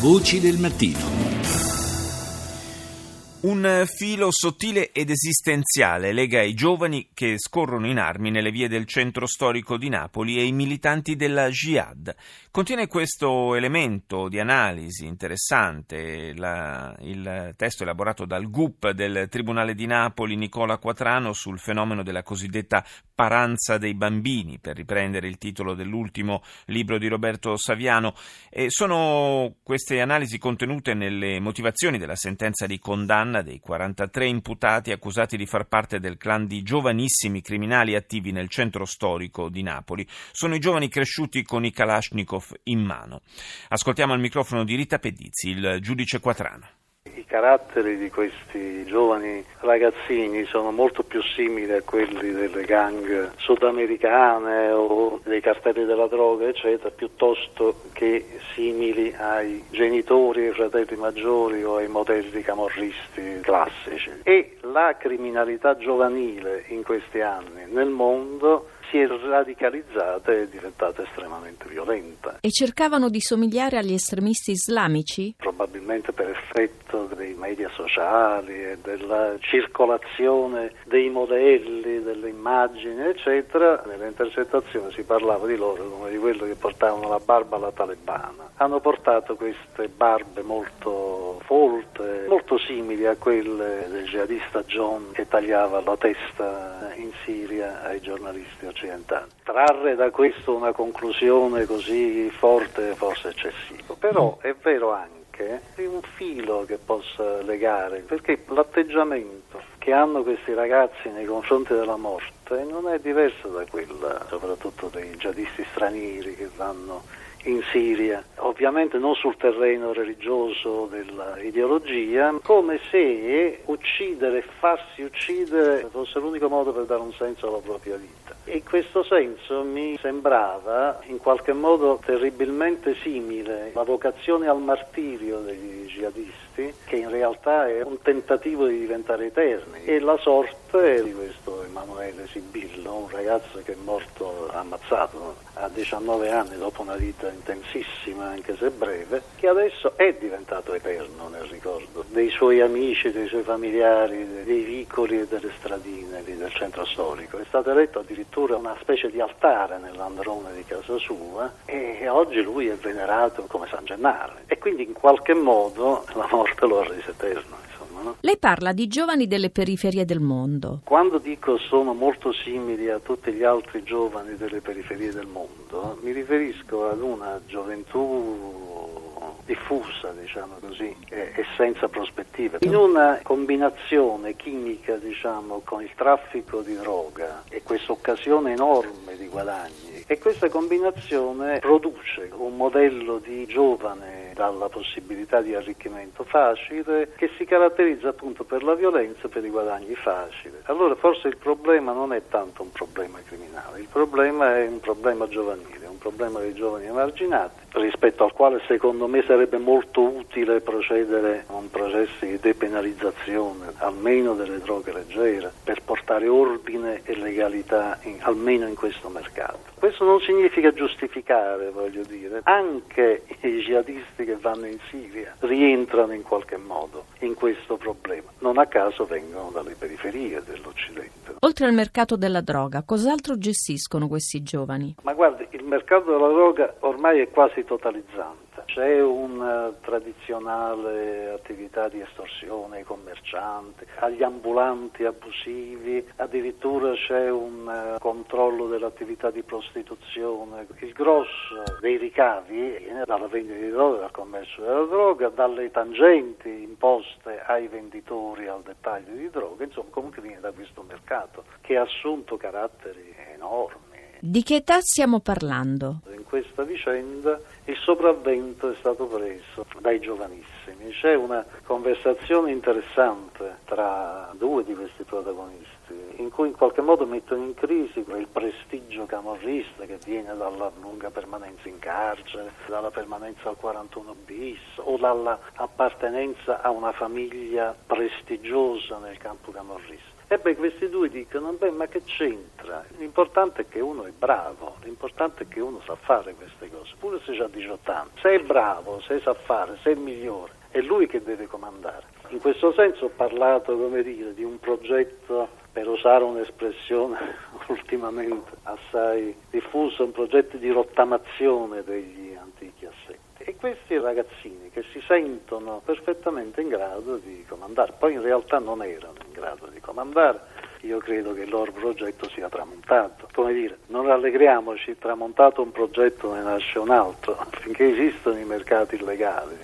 Voci del mattino. Un filo sottile ed esistenziale lega i giovani che scorrono in armi nelle vie del centro storico di Napoli e i militanti della Jihad. Contiene questo elemento di analisi interessante la, il testo elaborato dal GUP del Tribunale di Napoli Nicola Quatrano sul fenomeno della cosiddetta paranza dei bambini, per riprendere il titolo dell'ultimo libro di Roberto Saviano. E sono queste analisi contenute nelle motivazioni della sentenza di condanna condanna dei 43 imputati accusati di far parte del clan di giovanissimi criminali attivi nel centro storico di Napoli. Sono i giovani cresciuti con i Kalashnikov in mano. Ascoltiamo al microfono di Rita Pedizzi, il giudice Quatrano caratteri di questi giovani ragazzini sono molto più simili a quelli delle gang sudamericane o dei cartelli della droga, eccetera, piuttosto che simili ai genitori, ai fratelli maggiori o ai modelli camorristi classici. E la criminalità giovanile in questi anni nel mondo si è radicalizzata e è diventata estremamente violenta. E cercavano di somigliare agli estremisti islamici? Probabilmente per effetto media sociali e della circolazione dei modelli, delle immagini, eccetera, nelle intercettazioni si parlava di loro come di quello che portavano la barba alla talebana. Hanno portato queste barbe molto folte, molto simili a quelle del jihadista John che tagliava la testa in Siria ai giornalisti occidentali. Trarre da questo una conclusione così forte è forse eccessivo, però è vero anche di un filo che possa legare, perché l'atteggiamento che hanno questi ragazzi nei confronti della morte non è diverso da quello soprattutto dei jihadisti stranieri che vanno in Siria, ovviamente non sul terreno religioso dell'ideologia, come se uccidere, farsi uccidere fosse l'unico modo per dare un senso alla propria vita. In questo senso mi sembrava in qualche modo terribilmente simile la vocazione al martirio degli jihadisti, che in realtà è un tentativo di diventare eterni, e la sorte di questo Emanuele Sibillo, un ragazzo che è morto ammazzato a 19 anni dopo una vita intensissima, anche se breve, che adesso è diventato eterno nel ricordo dei suoi amici, dei suoi familiari, dei vicoli e delle stradine del centro storico. È stato eletto addirittura una specie di altare nell'androne di casa sua e oggi lui è venerato come San Gennaro e quindi in qualche modo la morte lo ha reso eterno. No? Lei parla di giovani delle periferie del mondo. Quando dico sono molto simili a tutti gli altri giovani delle periferie del mondo, mi riferisco ad una gioventù diffusa, diciamo così, e, senza prospettive. In una combinazione chimica, diciamo, con il traffico di droga e questa occasione enorme di guadagni, e questa combinazione produce un modello di giovane dalla possibilità di arricchimento facile che si caratterizza appunto per la violenza e per i guadagni facili. Allora forse il problema non è tanto un problema criminale, il problema è un problema giovanile, problema dei giovani emarginati rispetto al quale secondo me sarebbe molto utile procedere a un processo di depenalizzazione almeno delle droghe leggere per portare ordine e legalità in, almeno in questo mercato. Questo non significa giustificare, voglio dire, anche i jihadisti che vanno in Siria rientrano in qualche modo in questo problema. Non a caso vengono dalle periferie dell'Occidente. Oltre al mercato della droga, cos'altro gestiscono questi giovani? Ma guardi, mercato della droga ormai è quasi totalizzante. C'è una tradizionale attività di estorsione ai commercianti, agli ambulanti abusivi, addirittura c'è un eh, controllo dell'attività di prostituzione. Il grosso dei ricavi viene dalla vendita di droga, dal commercio della droga, dalle tangenti imposte ai venditori al dettaglio di droga, insomma comunque viene da questo mercato che ha assunto caratteri enormi. Di che età stiamo parlando? In questa vicenda il sopravvento è stato preso dai giovanissimi. C'è una conversazione interessante tra due di questi protagonisti in cui in qualche modo mettono in crisi il prestigio camorrista che viene dalla lunga permanenza in carcere, dalla permanenza al 41 bis o dall'appartenenza a una famiglia prestigiosa nel campo camorrista E beh, questi due dicono, beh, ma che c'entra? L'importante è che uno è bravo, l'importante è che uno sa fare queste cose, pure se ha 18 anni. Se è bravo, se sa fare, se è migliore, è lui che deve comandare. In questo senso ho parlato, come dire, di un progetto, per usare un'espressione ultimamente assai diffusa, un progetto di rottamazione degli antichi assetti. E questi ragazzini che si sentono perfettamente in grado di comandare, poi in realtà non erano in grado di comandare, io credo che il loro progetto sia tramontato. Come dire, non rallegriamoci, tramontato un progetto ne nasce un altro, finché esistono i mercati illegali.